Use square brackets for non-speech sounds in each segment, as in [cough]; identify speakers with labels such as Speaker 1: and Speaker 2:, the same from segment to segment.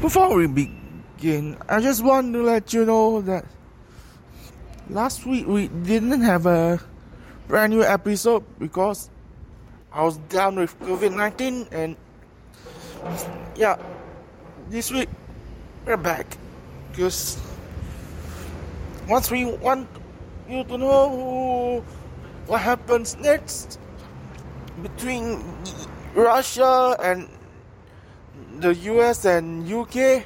Speaker 1: Before we begin, I just want to let you know that last week we didn't have a brand new episode because I was down with COVID 19 and yeah, this week we're back. Because once we want you to know what happens next between Russia and the US and UK,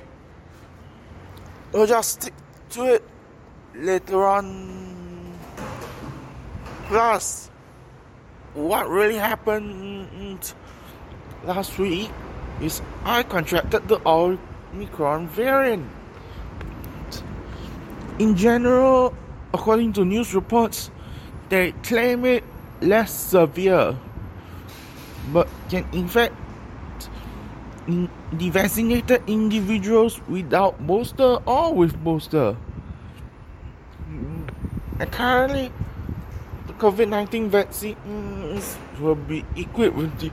Speaker 1: we'll just stick to it later on. Plus, what really happened last week is I contracted the Omicron variant. In general, according to news reports, they claim it less severe, but can infect in the vaccinated individuals without booster or with booster. Mm, and currently, the COVID 19 vaccines will be equipped with the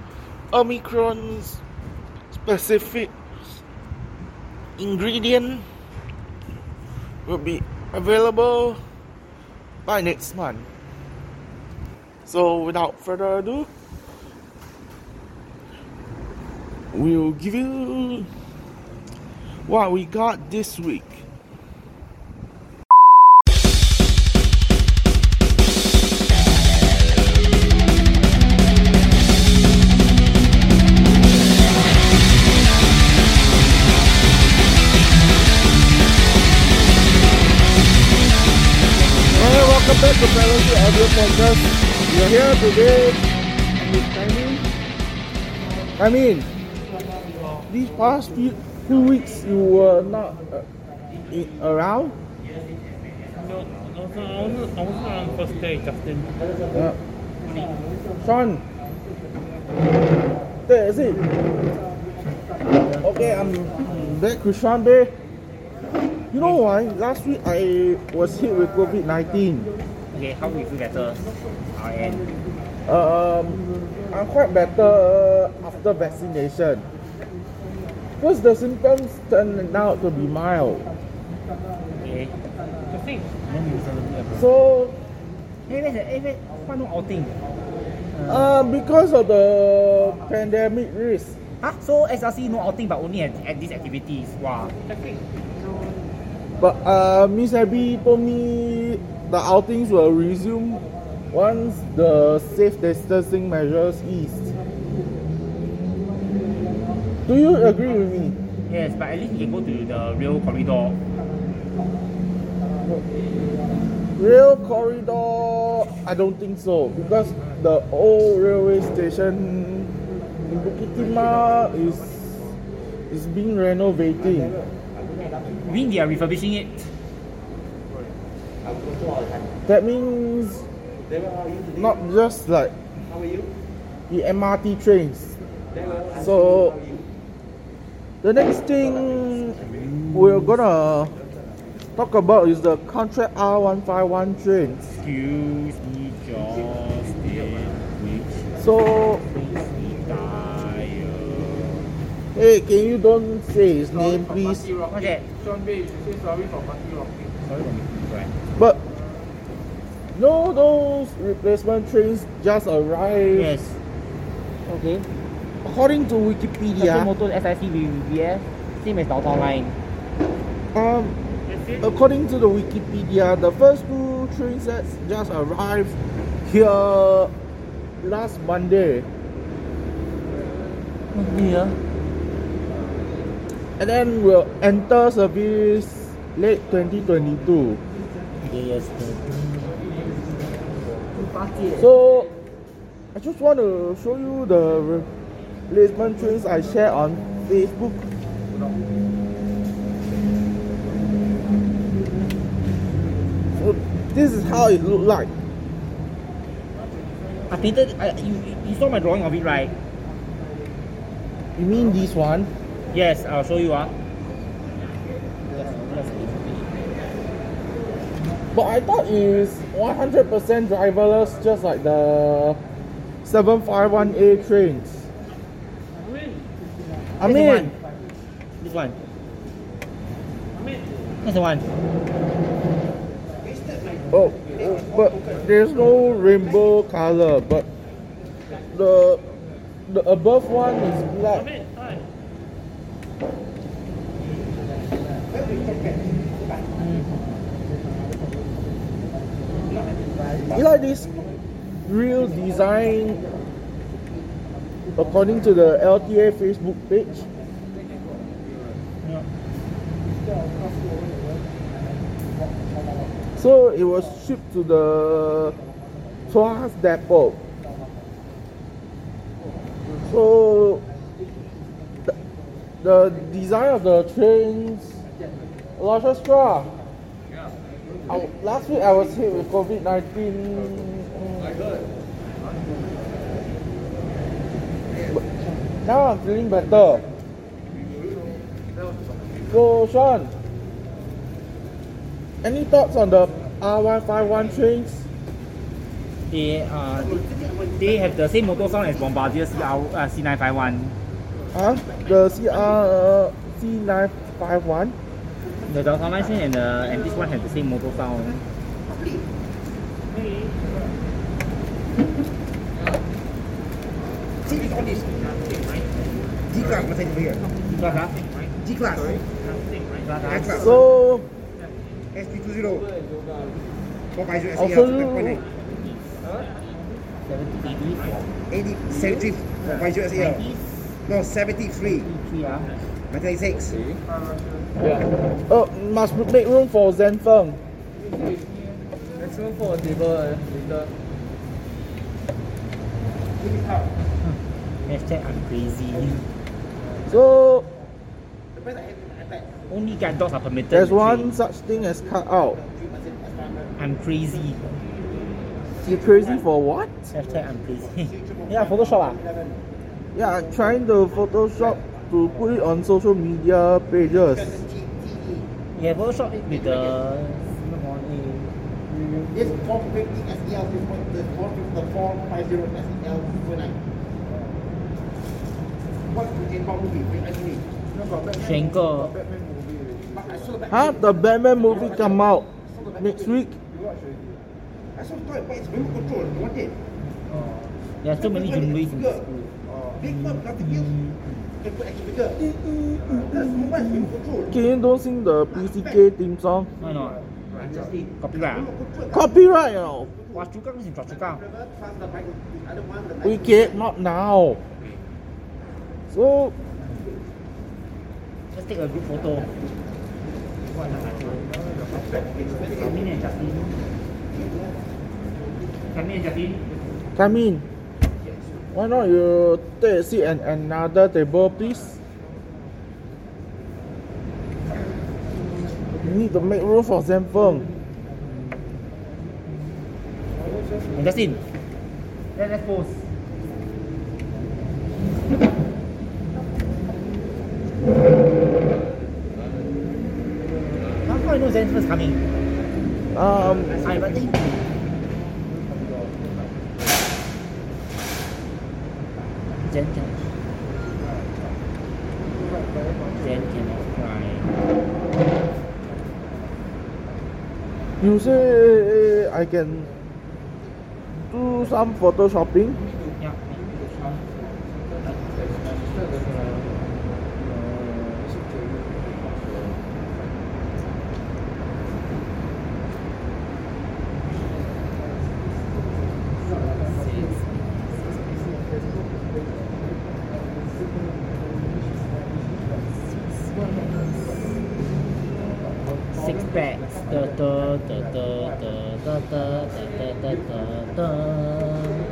Speaker 1: Omicron specific ingredient will be available by next month. So, without further ado, we'll give you what we got this week. Welcome back to Audio Podcast. We are here today with Timing. I mean, these past few, few weeks you were not uh, i- around.
Speaker 2: No, no, so I wasn't, I wasn't around first day, Justin.
Speaker 1: Uh, Sean. There is it. Okay, I'm back with Sean there. You know why? Last week I was hit with COVID 19.
Speaker 2: Okay, how do you feel better?
Speaker 1: Um, I'm quite better after vaccination. Because the symptoms turned out to be mild.
Speaker 2: okay. Justin, when you celebrate?
Speaker 1: So,
Speaker 2: Hey, wait, hey, wait, why no outing?
Speaker 1: uh, because of the pandemic risk,
Speaker 2: Huh? So SLC no outing but only at, at these activities. Wow.
Speaker 1: But uh, Miss Abby told me the outings will resume once the safe distancing measures eased. Do you agree with me?
Speaker 2: Yes, but at least you can go to the Rail corridor.
Speaker 1: Rail corridor, I don't think so because the old railway station in Bukit Timah is is being renovating.
Speaker 2: You mean they are refurbishing it?
Speaker 1: That means not just like the MRT trains. So the next thing we're gonna talk about is the contract R151 train.
Speaker 2: Excuse me, Justin.
Speaker 1: So
Speaker 2: makes me tired.
Speaker 1: hey, can you don't say his name, please?
Speaker 2: What's that? Sean Bay, you say sorry for monkey rocking. Sorry for making right.
Speaker 1: But no, those replacement trains just arrived.
Speaker 2: Yes.
Speaker 1: Okay. According to Wikipedia,
Speaker 2: Motor SIC BBS, same as downtown line.
Speaker 1: um, according to the Wikipedia, the first two train sets just arrived here last Monday,
Speaker 2: Yeah.
Speaker 1: and then will enter service late 2022.
Speaker 2: Yes.
Speaker 1: So I just want to show you the replacement trains I share on Facebook. So this is how it look like.
Speaker 2: I painted. I, you, you saw my drawing of it, right?
Speaker 1: You mean this one?
Speaker 2: Yes, I'll show you. Ah.
Speaker 1: But I thought it's 100% driverless, just like the 751A trains. I
Speaker 2: This
Speaker 1: mean,
Speaker 2: one. This one. That's the one.
Speaker 1: Oh, oh, but there's no rainbow color, but the the above one is black. You like this real design according to the LTA Facebook page? So it was shipped to the Tuas depot. So the, the design of the trains. I, last week I was hit with COVID 19. Now I'm feeling better. So, Sean, any thoughts on the R151 trains?
Speaker 2: They uh they have the same motor sound as Bombardier CR uh, C951.
Speaker 1: Huh? The CR uh, C951?
Speaker 2: The Delta Line train and the and this one have the same motor sound.
Speaker 3: class must take here.
Speaker 2: G-Class.
Speaker 3: G-Class.
Speaker 1: So...
Speaker 3: SP20. What?
Speaker 1: Also...
Speaker 3: 80, 73. No, 73.
Speaker 2: 73,
Speaker 3: Yeah.
Speaker 1: Oh, must make room for Zenfeng.
Speaker 2: Make room for a table eh, later. Hashtag I'm crazy.
Speaker 1: So,
Speaker 2: Only guide dogs are permitted.
Speaker 1: there's one
Speaker 2: train.
Speaker 1: such thing as cut out.
Speaker 2: I'm crazy.
Speaker 1: You crazy for what?
Speaker 2: Hashtag I'm crazy. [laughs] yeah, Photoshop ah.
Speaker 1: Yeah, trying to Photoshop to put it on social media pages.
Speaker 2: Yeah, Photoshop it with the
Speaker 3: This 450 SEL, this one, the 450, the 450 SEL, Shenko. You
Speaker 1: Huh? The Batman movie come out next week?
Speaker 3: It's. You want it? Oh.
Speaker 2: There are so many John in.
Speaker 3: Big. Can mm-hmm. put action figure. Mm-hmm. That's.
Speaker 1: Can you don't sing the PCK theme song?
Speaker 2: Why not?
Speaker 3: I'm. Copyright.
Speaker 1: Copyright you
Speaker 3: gonna
Speaker 1: We can't, not now. So,
Speaker 2: Let's take a group photo. Come in and Justin. Come in and Justin.
Speaker 1: come in. Why not you take a seat at another table, please? You need to make room for Zenfeng.
Speaker 2: And Justin. Let, let's pose. president was coming?
Speaker 1: Um,
Speaker 2: I think. Jenkins. Jenkins crying.
Speaker 1: You say I can do some photoshopping?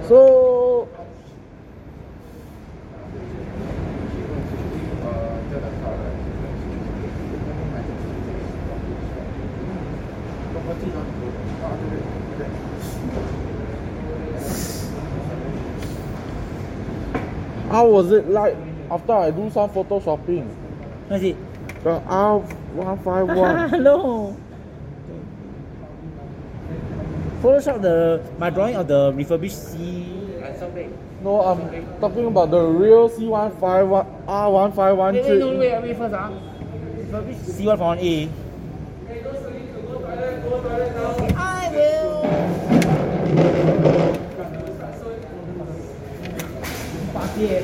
Speaker 1: So, how was it like after I do some photoshopping?
Speaker 2: What is it?
Speaker 1: The R151.
Speaker 2: Hello. Photoshop the my drawing of the refurbished C.
Speaker 1: no, I'm talking about the real C151 R151
Speaker 2: Wait, wait, no,
Speaker 1: train.
Speaker 2: wait, wait first ah. Refurbished C1 for one A. I will. 八戒。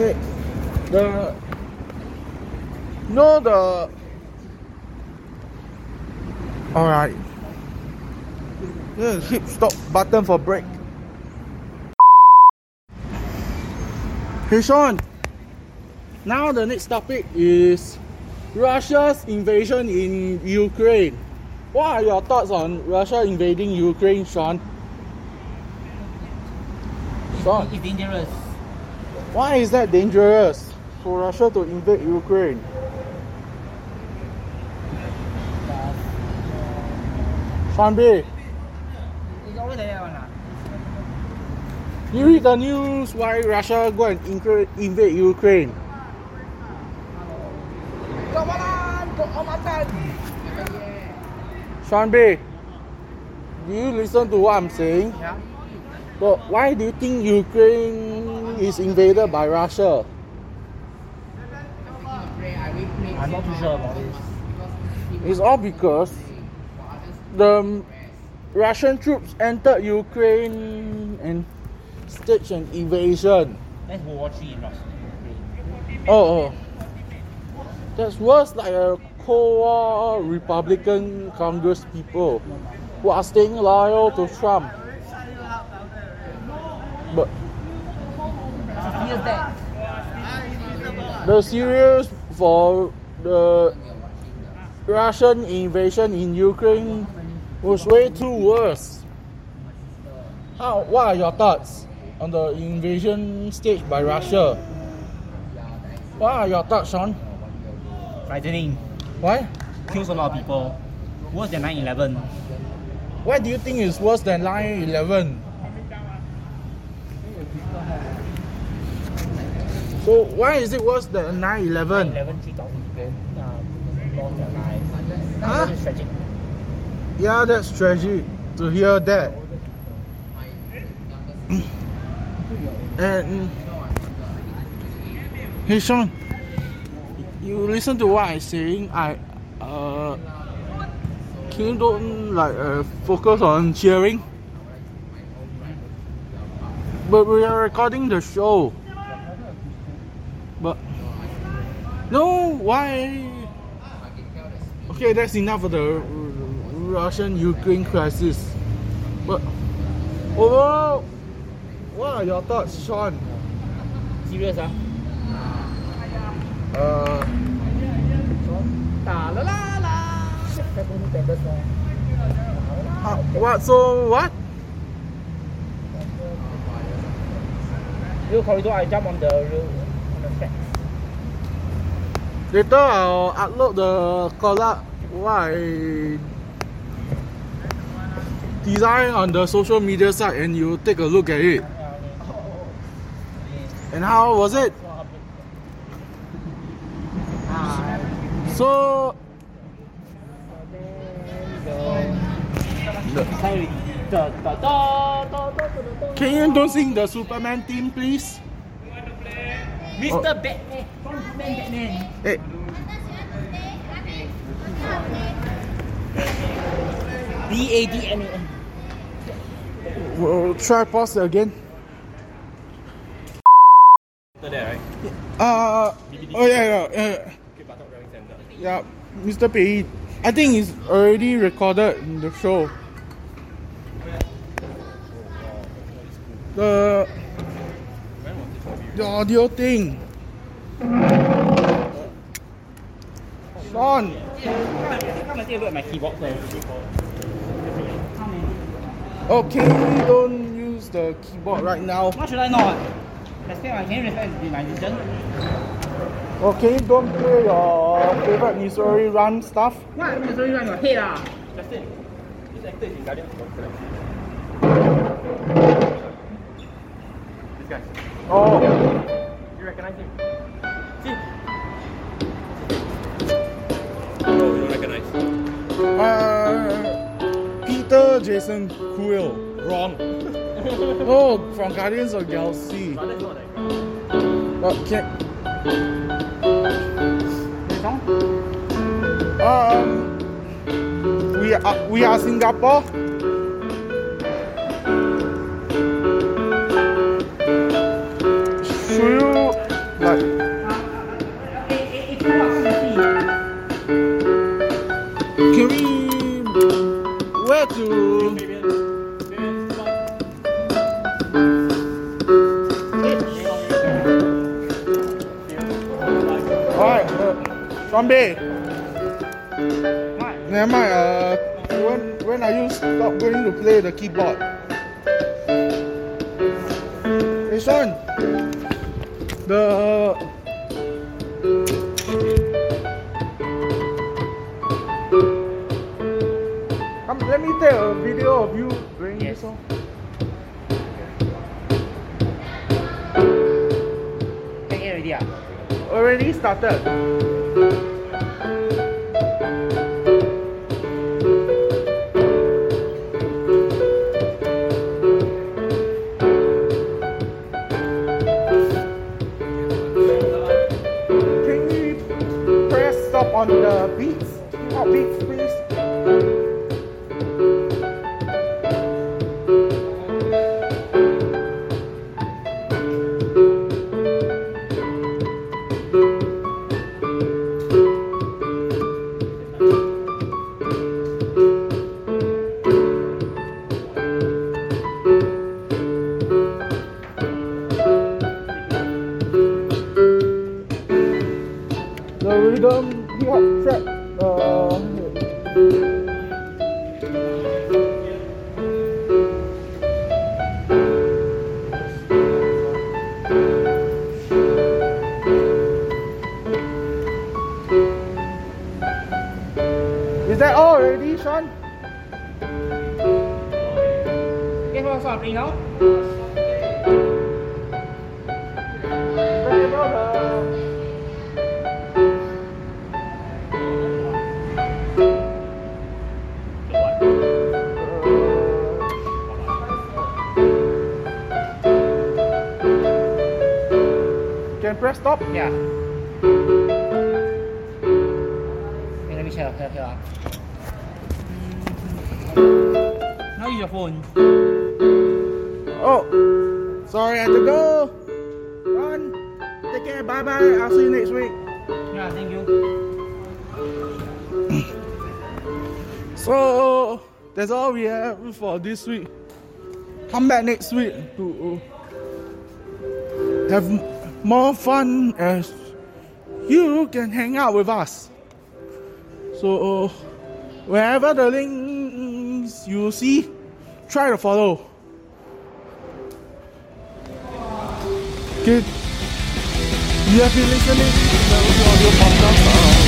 Speaker 1: Hey, the no the all right. Hip stop button for brake. Hey Sean. Now the next topic is Russia's invasion in Ukraine. What are your thoughts on Russia invading Ukraine, Sean? Sean.
Speaker 2: It's dangerous.
Speaker 1: Why is that dangerous for Russia to invade Ukraine? Sean B,
Speaker 2: It's always like that one. lah.
Speaker 1: You read the news why Russia go and invade Ukraine. Come on, go Sean B, do you listen to what I'm saying?
Speaker 2: Yeah.
Speaker 1: But why do you think Ukraine is invaded by Russia?
Speaker 2: I'm not too sure about this.
Speaker 1: It's all because the Russian troops entered Ukraine and staged an invasion.
Speaker 2: That's World War Three in Russia.
Speaker 1: Oh, oh. That's worse like a Cold War Republican Congress people who are staying loyal to Trump. But the serious for the Russian invasion in Ukraine was way too worse. How? What are your thoughts on the invasion staged by Russia? What are your thoughts, Sean?
Speaker 2: Frightening.
Speaker 1: Why?
Speaker 2: Kills a lot of people. Worse than 9/11.
Speaker 1: Why do you think it's worse than 9/11? So why is it worse than 9/11?
Speaker 2: 11, 3,000 people uh, lost their lives.
Speaker 1: Huh? Yeah, that's tragic to hear that. and hey Sean, you listen to what I'm saying. I uh, can you don't like uh, focus on cheering? But we are recording the show. But no, why? Okay, that's enough of the Russian-Ukraine crisis. But overall, what are your thoughts, Sean?
Speaker 2: Serious ah?
Speaker 1: Uh, uh, what? So what?
Speaker 2: Rail corridor, I jump on the real on the track.
Speaker 1: Later I'll upload the collab I design on the social media site and you take a look at it. And how was it? So can you don't sing the Superman theme please?
Speaker 2: Mr. Batman. Eh. Batman, Batman.
Speaker 1: Hey,
Speaker 2: B A D M A N.
Speaker 1: we'll try pause it again.
Speaker 4: After that, right?
Speaker 1: Uh, oh yeah, yeah, yeah.
Speaker 4: Bukit Batok Driving Center.
Speaker 1: Yeah, Mr. Pei, I think it's already recorded in the show. The
Speaker 4: When was this movie?
Speaker 1: the audio thing. Sean,
Speaker 2: Come and take a look at my keyboard first. Come in.
Speaker 1: okay, don't use the keyboard right now.
Speaker 2: What should I not? Respect my, can you respect my decision?
Speaker 1: Okay, don't play your favorite Missouri run stuff.
Speaker 2: What? It's only on your head ah.
Speaker 4: Justin, this actor is in Guardian of the Galaxy. This guy.
Speaker 1: Oh, Jason Quill. Wrong. [laughs] oh, from Guardians of Galaxy.
Speaker 4: But that's not that guy.
Speaker 1: But can,
Speaker 2: This
Speaker 1: um, we are we are Singapore. Should you like?
Speaker 2: If you want to see.
Speaker 1: Can we where to? Alright, uh, Zombie.
Speaker 2: What?
Speaker 1: Never mind. Uh, when when are you stop going to play the keyboard? Hey Sean, the come. Let me take a video of you
Speaker 2: Already
Speaker 1: started. The rhythm hip hop track. Uh, Is that all already, Sean?
Speaker 2: Guess what song I'm playing
Speaker 1: press stop?
Speaker 2: Yeah. Hey, let me check. Here, here. ah. Now use your phone.
Speaker 1: Oh, sorry, I have to go. Run. Take care. Bye bye. I'll see you next week.
Speaker 2: Yeah, thank you.
Speaker 1: So that's all we have for this week. Come back next week to have more fun as you can hang out with us. So, wherever the links you see, try to follow. Good. You have been listening to the audio podcast.